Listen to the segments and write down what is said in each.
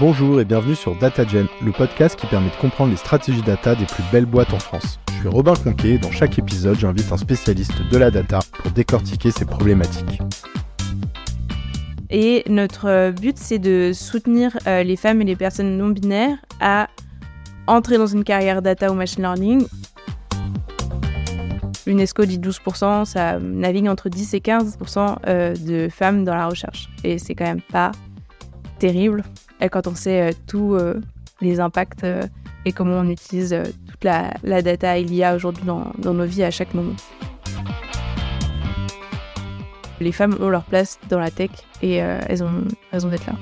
Bonjour et bienvenue sur DataGen, le podcast qui permet de comprendre les stratégies data des plus belles boîtes en France. Je suis Robin Conquet et dans chaque épisode, j'invite un spécialiste de la data pour décortiquer ces problématiques. Et notre but, c'est de soutenir euh, les femmes et les personnes non binaires à entrer dans une carrière data ou machine learning. L'UNESCO dit 12%, ça navigue entre 10 et 15% euh, de femmes dans la recherche. Et c'est quand même pas terrible quand on sait euh, tous les impacts et comment on utilise toute la, data il y a aujourd'hui dans, dans nos vies à chaque moment. Les femmes ont leur place dans la tech et elles ont raison d'être là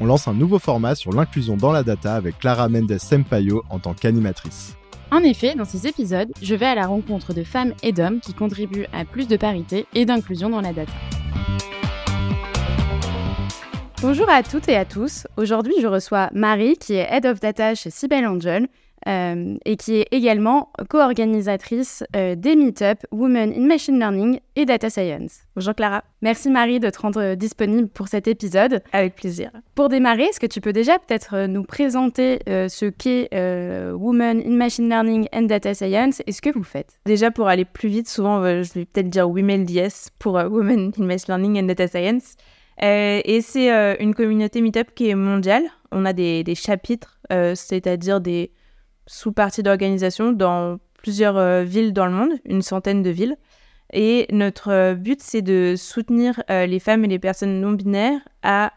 on lance un nouveau format sur l'inclusion dans la data avec Clara Mendes Sempayo en tant qu'animatrice. En effet, dans ces épisodes, je vais à la rencontre de femmes et d'hommes qui contribuent à plus de parité et d'inclusion dans la data. Bonjour à toutes et à tous. Aujourd'hui, je reçois Marie, qui est Head of Data chez Sibel Angel, euh, et qui est également co-organisatrice euh, des Meetup Women in Machine Learning et Data Science. Bonjour Clara. Merci Marie de te rendre euh, disponible pour cet épisode. Avec plaisir. Pour démarrer, est-ce que tu peux déjà peut-être nous présenter ce qu'est Women in Machine Learning and Data Science et ce que vous faites? Déjà, pour aller plus vite, souvent, je vais peut-être dire WMLDS pour Women in Machine Learning and Data Science. Et c'est une communauté Meetup qui est mondiale. On a des, chapitres, c'est-à-dire des sous-parties d'organisation dans plusieurs euh, villes dans le monde, une centaine de villes. Et notre euh, but, c'est de soutenir euh, les femmes et les personnes non binaires à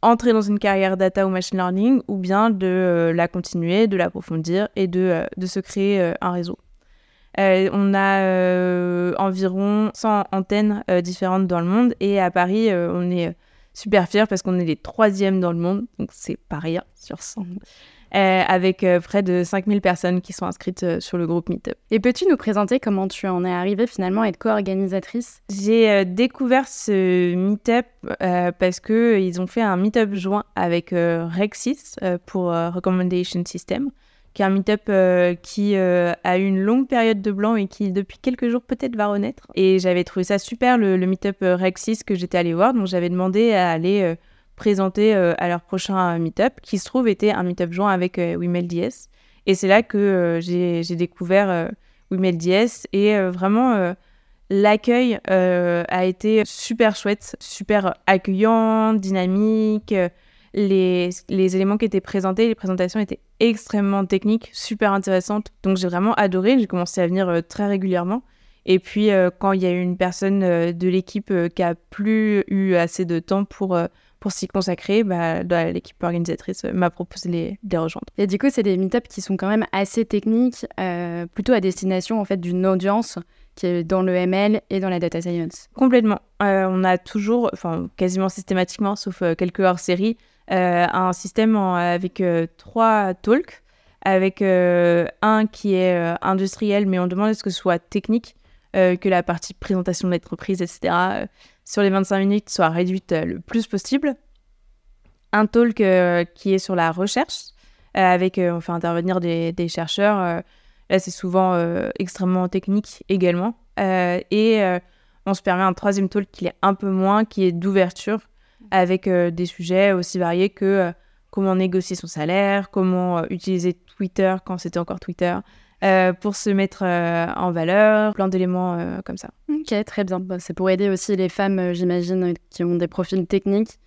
entrer dans une carrière data ou machine learning, ou bien de la continuer, de l'approfondir et de, se créer un réseau. On a environ 100 antennes différentes dans le monde, et à Paris, on est super fiers parce qu'on est les troisièmes dans le monde, donc c'est pas rien sur 100. Euh, avec euh, près de 5000 personnes qui sont inscrites euh, sur le groupe Meetup. Et peux-tu nous présenter comment tu en es arrivée finalement à être co-organisatrice? J'ai découvert ce Meetup parce qu'ils ont fait un Meetup joint avec Rexis pour Recommendation System un meet-up qui a eu une longue période de blanc et qui depuis quelques jours peut-être va renaître. Et j'avais trouvé ça super le, le meet-up Rexis que j'étais allée voir, donc j'avais demandé à aller présenté euh, à leur prochain meet-up, qui se trouve était un meet-up joint avec euh, WeMailDS. Et c'est là que euh, j'ai découvert WeMailDS et vraiment l'accueil a été super chouette, super accueillant, dynamique. Les, les, éléments qui étaient présentés, les présentations étaient extrêmement techniques, super intéressantes. Donc j'ai vraiment adoré, j'ai commencé à venir très régulièrement. Et puis quand il y a eu une personne de l'équipe qui a plus eu assez de temps pour pour s'y consacrer, bah, l'équipe organisatrice euh, m'a proposé les, de les rejoindre. Et du coup, c'est des meet qui sont quand même assez techniques, euh, plutôt à destination en fait d'une audience qui est dans le ML et dans la data science. Complètement. Euh, on a toujours, enfin quasiment systématiquement, sauf quelques hors-série, un système avec trois talks, avec un qui est industriel, mais on demande à ce que ce soit technique, que la partie présentation de l'entreprise, etc sur les 25 minutes soit réduite euh, le plus possible. Un talk euh, qui est sur la recherche, euh, avec, on fait intervenir des, chercheurs. là, c'est souvent extrêmement technique également. et on se permet un troisième talk qui est un peu moins, qui est d'ouverture, avec des sujets aussi variés que comment négocier son salaire, comment utiliser Twitter quand c'était encore Twitter, euh, pour se mettre euh, en valeur, plein d'éléments euh, comme ça. Ok, très bien. Bah, c'est pour aider aussi les femmes, j'imagine, qui ont des profils techniques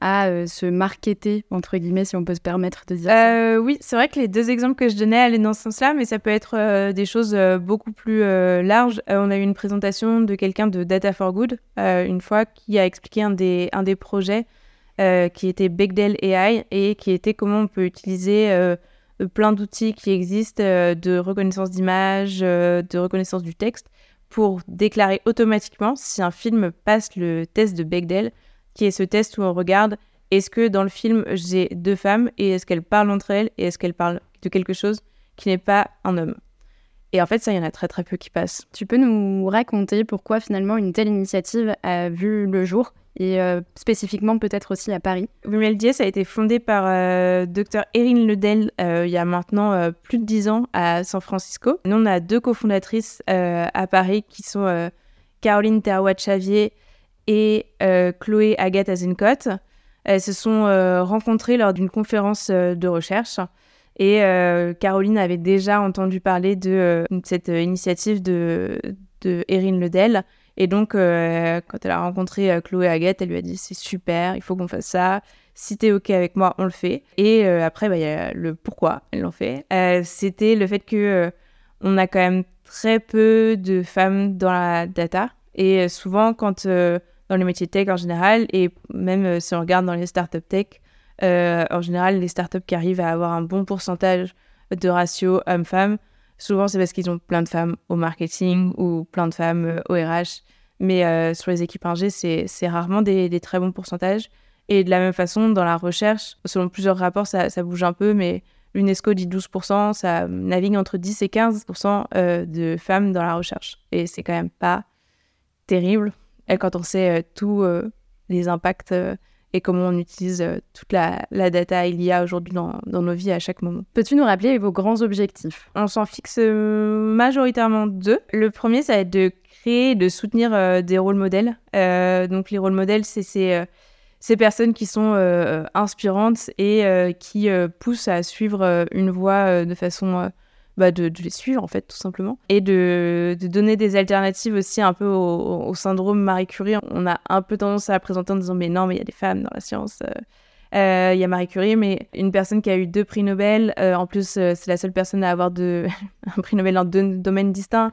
à se marketer, entre guillemets, si on peut se permettre de dire ça. Oui, c'est vrai que les deux exemples que je donnais allaient dans ce sens-là, mais ça peut être des choses beaucoup plus larges. on a eu une présentation de quelqu'un de Data for Good, une fois, qui a expliqué un des, un des projets qui était Begdel AI et qui était comment on peut utiliser euh, plein d'outils qui existent euh, de reconnaissance d'image, euh, de reconnaissance du texte, pour déclarer automatiquement si un film passe le test de Bechdel, qui est ce test où on regarde est-ce que dans le film j'ai deux femmes et est-ce qu'elles parlent entre elles et est-ce qu'elles parlent de quelque chose qui n'est pas un homme? Et en fait, ça, il y en a très très peu qui passent. Tu peux nous raconter pourquoi finalement une telle initiative a vu le jour et euh, spécifiquement peut-être aussi à Paris? WMLDS a été fondé par euh, Dr Erin Ledel euh, il y a maintenant plus de 10 ans à San Francisco. Nous, on a deux cofondatrices à Paris qui sont Caroline Terwat-Chavier et Chloé Agathe Azencott. Elles se sont rencontrées lors d'une conférence de recherche. Et Caroline avait déjà entendu parler de cette initiative de, de Erin Ledel. Et donc, quand elle a rencontré Chloé Aguette, elle lui a dit c'est super, il faut qu'on fasse ça. Si t'es OK avec moi, on le fait. Et après, bah, il y a le pourquoi elles l'ont fait. C'était le fait que on a quand même très peu de femmes dans la data. Et euh, souvent, quand euh, dans les métiers tech en général, et même euh, si on regarde dans les startups tech, en général, les startups qui arrivent à avoir un bon pourcentage de ratio homme-femme, souvent c'est parce qu'ils ont plein de femmes au marketing ou plein de femmes au RH. Mais sur les équipes ingé, c'est rarement des, très bons pourcentages. Et de la même façon, dans la recherche, selon plusieurs rapports, ça, ça bouge un peu, mais L'UNESCO dit 12%, ça navigue entre 10 et 15% euh, de femmes dans la recherche. Et c'est quand même pas terrible et quand on sait euh, tous euh, les impacts et comment on utilise toute la, data il y a aujourd'hui dans, dans, nos vies à chaque moment. Peux-tu nous rappeler vos grands objectifs? On s'en fixe majoritairement deux. Le premier, ça va être de créer, de soutenir des rôles modèles. donc les rôles modèles, c'est ces personnes qui sont euh, inspirantes et euh, qui euh, poussent à suivre une voie de façon bah de, les suivre en fait tout simplement et de, donner des alternatives aussi un peu au, syndrome Marie Curie on a un peu tendance à la présenter en disant mais non mais il y a des femmes dans la science il y a Marie Curie mais une personne qui a eu deux prix Nobel en plus c'est la seule personne à avoir de, un prix Nobel dans deux domaines distincts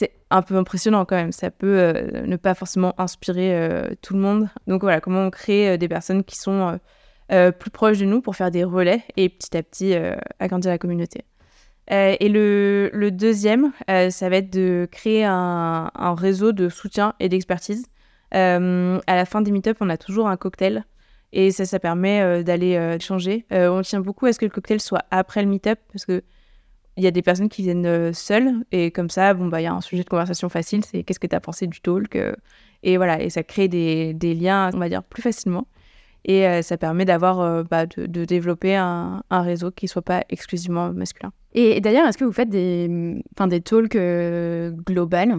c'est un peu impressionnant quand même. Ça peut euh, ne pas forcément inspirer euh, tout le monde. Donc voilà, comment on crée euh, des personnes qui sont plus proches de nous pour faire des relais et petit à petit agrandir la communauté. Et le, deuxième, ça va être de créer un, réseau de soutien et d'expertise. à la fin des meet-up, on a toujours un cocktail et ça, ça permet d'aller échanger. on tient beaucoup à ce que le cocktail soit après le meet-up parce que il y a des personnes qui viennent euh, seules et comme ça, bon, bah, il y a un sujet de conversation facile, c'est qu'est-ce que tu as pensé du talk euh, Et voilà, et ça crée des, liens, on va dire, plus facilement. Et euh, ça permet d'avoir, bah, de, de, développer un, un, réseau qui ne soit pas exclusivement masculin. Et, d'ailleurs, est-ce que vous faites des, enfin, des talks globales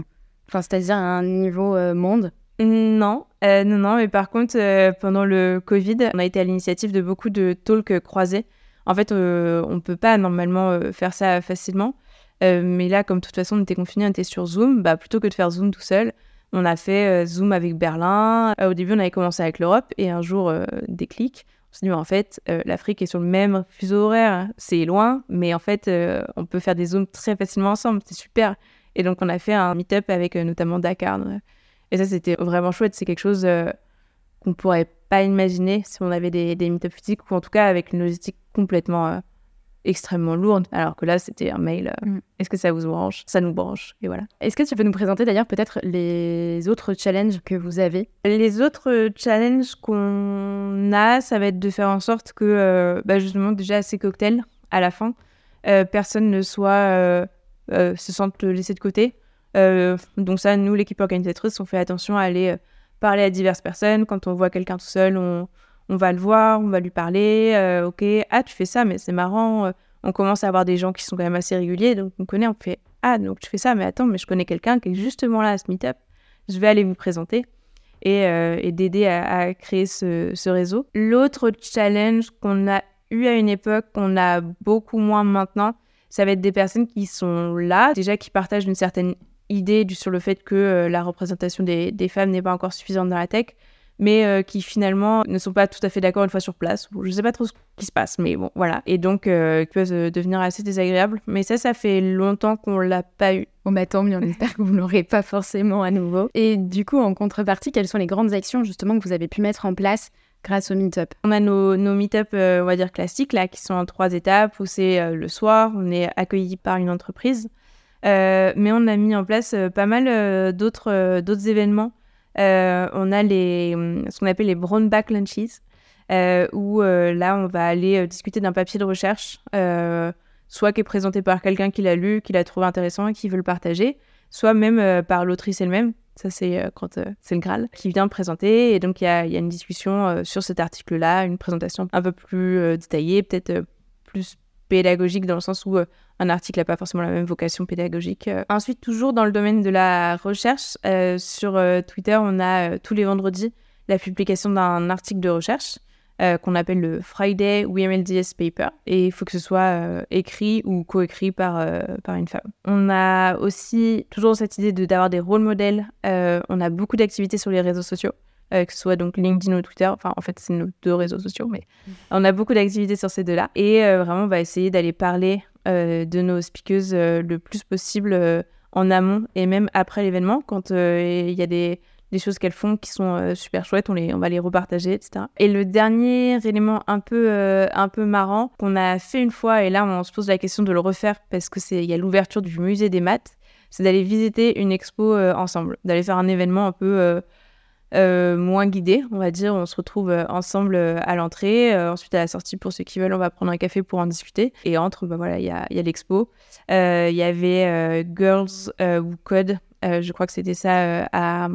enfin, C'est-à-dire à un niveau monde? Non, non, non, mais par contre, pendant le Covid, on a été à l'initiative de beaucoup de talks croisés en fait, euh, on ne peut pas normalement euh, faire ça facilement. Euh, mais là, comme de toute façon, on était confinés, on était sur Zoom, bah, plutôt que de faire Zoom tout seul, on a fait Zoom avec Berlin. au début, on avait commencé avec l'Europe et un jour, déclic. On s'est dit, en fait, l'Afrique est sur le même fuseau horaire. C'est loin, mais en fait, on peut faire des Zooms très facilement ensemble. C'est super. Et donc, on a fait un meet-up avec notamment Dakar. Et ça, c'était vraiment chouette. C'est quelque chose qu'on pourrait pas imaginer si on avait des, des meet physiques ou en tout cas avec une logistique complètement euh, extrêmement lourde. Alors que là, c'était un mail. Euh, mm. Est-ce que ça vous branche? Ça nous branche. Et voilà. Est-ce que tu peux nous présenter d'ailleurs peut-être les autres challenges que vous avez? Les autres challenges qu'on a, ça va être de faire en sorte que, euh, bah, justement, déjà ces cocktails à la fin, personne ne soit se sente laissé de côté. donc ça, nous, l'équipe organisatrice, on fait attention à aller parler à diverses personnes. Quand on voit quelqu'un tout seul, on, va le voir, on va lui parler. Euh, ok, ah, tu fais ça, mais c'est marrant. Euh, on commence à avoir des gens qui sont quand même assez réguliers, donc on connaît, on fait Ah, donc tu fais ça, mais attends, mais je connais quelqu'un qui est justement là à ce meet-up. Je vais aller vous présenter et, euh, d'aider à, créer ce, réseau. L'autre challenge qu'on a eu à une époque, qu'on a beaucoup moins maintenant, ça va être des personnes qui sont là, déjà qui partagent une certaine idée sur le fait que la représentation des, femmes n'est pas encore suffisante dans la tech, mais euh, qui finalement ne sont pas tout à fait d'accord une fois sur place. je ne sais pas trop ce qui se passe, mais bon, voilà. Et donc, euh, qui peuvent devenir assez désagréables. Mais ça, ça fait longtemps qu'on l'a pas eu. Bon, bah tant mieux, on espère que vous ne l'aurez pas forcément à nouveau. Et du coup, en contrepartie, quelles sont les grandes actions justement que vous avez pu mettre en place grâce au Meetup? On a nos, nos Meetup, on va dire classiques, là, qui sont en trois étapes, où c'est le soir, on est accueilli par une entreprise. Euh, mais on a mis en place euh, pas mal euh, d'autres d'autres événements. On a les, ce qu'on appelle les brown back lunches, où là, on va aller discuter d'un papier de recherche, soit qui est présenté par quelqu'un qui l'a lu, qui l'a trouvé intéressant et qui veut le partager, soit même par l'autrice elle-même. Ça, c'est quand c'est le Graal qui vient présenter. Et donc, il y y a, une discussion sur cet article-là, une présentation un peu plus détaillée, peut-être plus pédagogique dans le sens où un article n'a pas forcément la même vocation pédagogique. Euh, ensuite, toujours dans le domaine de la recherche, euh, sur euh, Twitter, on a tous les vendredis la publication d'un article de recherche euh, qu'on appelle le Friday WMLDS Paper. Et il faut que ce soit euh, écrit ou coécrit par, euh, par une femme. On a aussi toujours cette idée d'avoir des rôles modèles. on a beaucoup d'activités sur les réseaux sociaux. Que ce soit donc LinkedIn ou Twitter, enfin en fait c'est nos deux réseaux sociaux, mais mm. on a beaucoup d'activités sur ces deux-là. Et vraiment on va essayer d'aller parler de nos speakers le plus possible en amont et même après l'événement, quand il y a des, des choses qu'elles font qui sont euh, super chouettes, on, les, on va les repartager, etc. Et le dernier élément un peu, euh, un peu marrant qu'on a fait une fois, et là on se pose la question de le refaire parce que c'est il y a l'ouverture du musée des maths, c'est d'aller visiter une expo euh, ensemble, d'aller faire un événement un peu moins guidé, on va dire. On se retrouve ensemble à l'entrée, ensuite à la sortie pour ceux qui veulent, on va prendre un café pour en discuter. Et entre, bah voilà, il y a, l'expo. Il y avait Girls Who Code, je crois que c'était ça à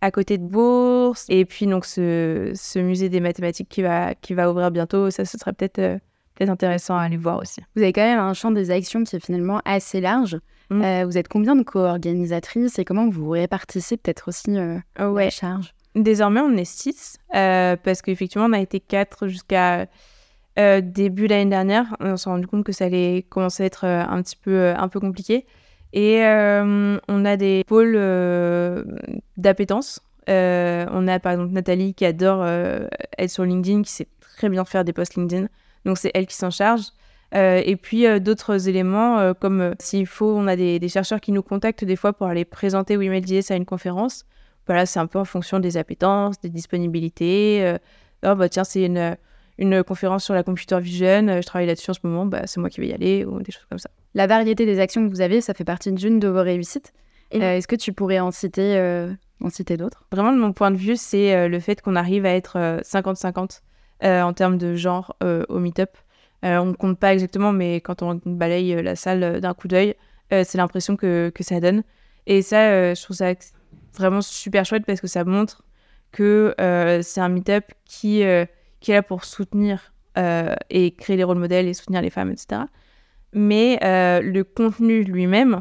à côté de Bourse. Et puis, donc, ce, ce, musée des mathématiques qui va, qui va ouvrir bientôt, ça, ce serait peut-être euh, peut-être intéressant à aller voir aussi. Vous avez quand même un champ des actions qui est finalement assez large. Mm. Euh, vous êtes combien de co-organisatrices et comment vous répartissez peut-être aussi euh, oh, ouais. la charge? Désormais, on est six parce qu'effectivement, on a été quatre jusqu'à début l'année dernière. On s'est rendu compte que ça allait commencer à être un petit peu, un peu compliqué. Et euh, on a des pôles euh, d'appétence. Euh, on a par exemple Nathalie qui adore être sur LinkedIn, qui sait très bien faire des posts LinkedIn. Donc c'est elle qui s'en charge. et puis d'autres éléments, comme s'il faut, on a des, chercheurs qui nous contactent des fois pour aller présenter WeMailJS à une conférence. Voilà, c'est un peu en fonction des appétences, des disponibilités. oh, bah tiens, c'est une, une conférence sur la computer vision, je travaille là-dessus en ce moment, bah, c'est moi qui vais y aller, ou des choses comme ça la variété des actions que vous avez, ça fait partie d'une de vos réussites. Euh, est-ce que tu pourrais en citer, euh, en citer d'autres? Vraiment, de mon point de vue, c'est euh, le fait qu'on arrive à être 50-50 en termes de genre au meet-up. on ne compte pas exactement, mais quand on balaye la salle d'un coup d'œil, c'est l'impression que, ça donne. Et ça, je trouve ça vraiment super chouette parce que ça montre que c'est un meet-up qui, est là pour soutenir et créer les rôles modèles et soutenir les femmes, etc mais euh, le contenu lui-même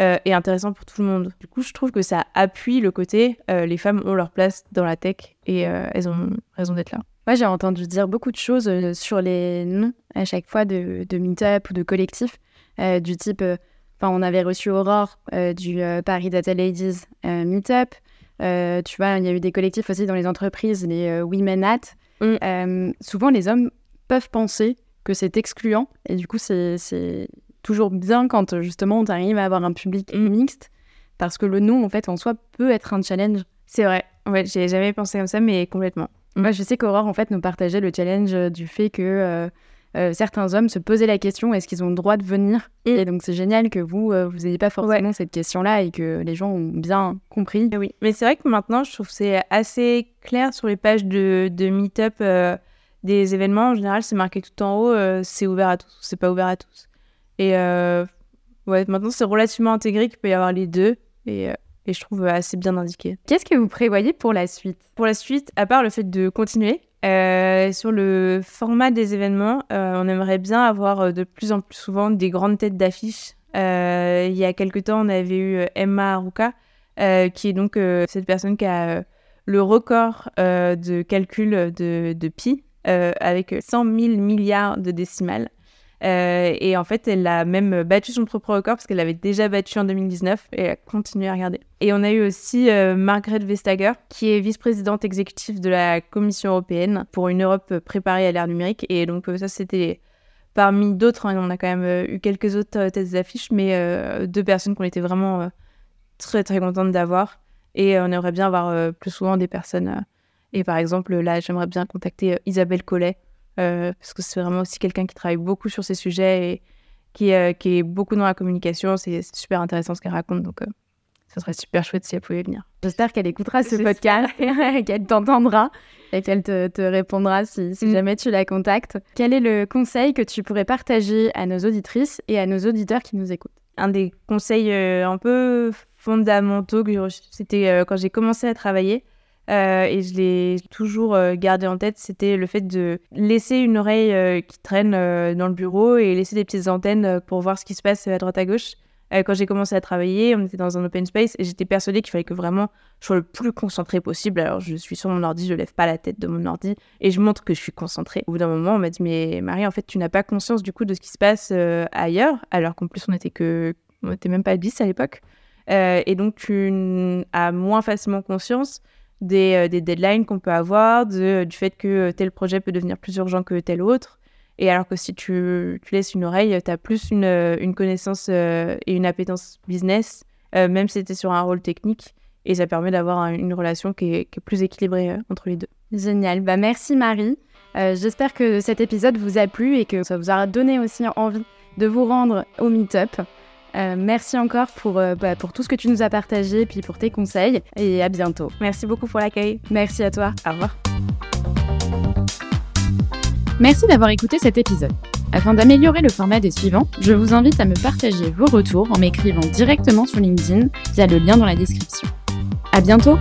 euh, est intéressant pour tout le monde. Du coup, je trouve que ça appuie le côté euh, les femmes ont leur place dans la tech et elles ont raison d'être là. Moi, j'ai entendu dire beaucoup de choses sur les noms à chaque fois de, de meet-up ou de collectifs, du type, enfin, on avait reçu Aurore du Paris Data Ladies Meetup. tu vois, il y a eu des collectifs aussi dans les entreprises, les Women At. Mm. souvent, les hommes peuvent penser que c'est excluant. Et du coup, c'est toujours bien quand justement on arrive à avoir un public mm. mixte, parce que le nom, en fait, en soi, peut être un challenge. C'est vrai. Ouais, j'ai jamais pensé comme ça, mais complètement. Moi, je sais qu'Aurore, en fait, nous partageait le challenge du fait que euh, euh, certains hommes se posaient la question est-ce qu'ils ont le droit de venir? Et donc, c'est génial que vous, euh, vous n'ayez pas forcément cette question-là et que les gens ont bien compris. Oui, mais c'est vrai que maintenant, je trouve que c'est assez clair sur les pages de, de Meetup des événements, en général, c'est marqué tout en haut, euh, c'est ouvert à tous, c'est pas ouvert à tous. Et euh, ouais, maintenant, c'est relativement intégré qu'il peut y avoir les deux. Et, euh, et je trouve assez bien indiqué. Qu'est-ce que vous prévoyez pour la suite? Pour la suite, à part le fait de continuer, sur le format des événements, on aimerait bien avoir de plus en plus souvent des grandes têtes d'affiches. il y a quelques temps, on avait eu Emma Aruka, qui est donc cette personne qui a le record de calcul de, de pi, euh, avec 100 000 milliards de décimales. Euh, et en fait, elle a même battu son propre record parce qu'elle l'avait déjà battu en 2019 et elle a continué à regarder. Et on a eu aussi euh, Margaret Vestager, qui est vice-présidente exécutive de la Commission européenne pour une Europe préparée à l'ère numérique. Et donc, ça, c'était parmi d'autres. Hein, on a quand même eu quelques autres têtes d'affiche, mais deux personnes qu'on était vraiment très, très contentes d'avoir. Et on aimerait bien avoir plus souvent des personnes et par exemple, là, j'aimerais bien contacter euh, Isabelle Collet, euh, parce que c'est vraiment aussi quelqu'un qui travaille beaucoup sur ces sujets et qui, euh, qui est beaucoup dans la communication. C'est super intéressant ce qu'elle raconte, donc ça serait super chouette si elle pouvait venir. J'espère qu'elle écoutera ce podcast, qu'elle t'entendra et qu'elle te, répondra si, mm. jamais tu la contactes. Quel est le conseil que tu pourrais partager à nos auditrices et à nos auditeurs qui nous écoutent? Un des conseils un peu fondamentaux que c'était quand j'ai commencé à travailler, euh, et je l'ai toujours euh, gardé en tête, c'était le fait de laisser une oreille euh, qui traîne dans le bureau et laisser des petites antennes pour voir ce qui se passe à droite à gauche. Quand j'ai commencé à travailler, on était dans un open space et j'étais persuadée qu'il fallait que vraiment je sois le plus concentré possible. Alors je suis sur mon ordi, je lève pas la tête de mon ordi et je montre que je suis concentrée. Au bout d'un moment, on m'a dit mais Marie, en fait, tu n'as pas conscience du coup de ce qui se passe ailleurs, alors qu'en plus on était que on était même pas 10 à l'époque. Et donc tu as moins facilement conscience des, des deadlines qu'on peut avoir, de, du fait que tel projet peut devenir plus urgent que tel autre. Et alors que si tu, tu laisses une oreille, tu as plus une, une connaissance et une appétence business, même si c'était sur un rôle technique. Et ça permet d'avoir une relation qui est, qui est plus équilibrée entre les deux. Génial. Bah, merci Marie. J'espère que cet épisode vous a plu et que ça vous aura donné aussi envie de vous rendre au Meetup. Euh, merci encore pour, euh, bah, pour tout ce que tu nous as partagé, puis pour tes conseils, et à bientôt. Merci beaucoup pour l'accueil. Merci à toi. Au revoir. Merci d'avoir écouté cet épisode. Afin d'améliorer le format des suivants, je vous invite à me partager vos retours en m'écrivant directement sur LinkedIn via le lien dans la description. À bientôt!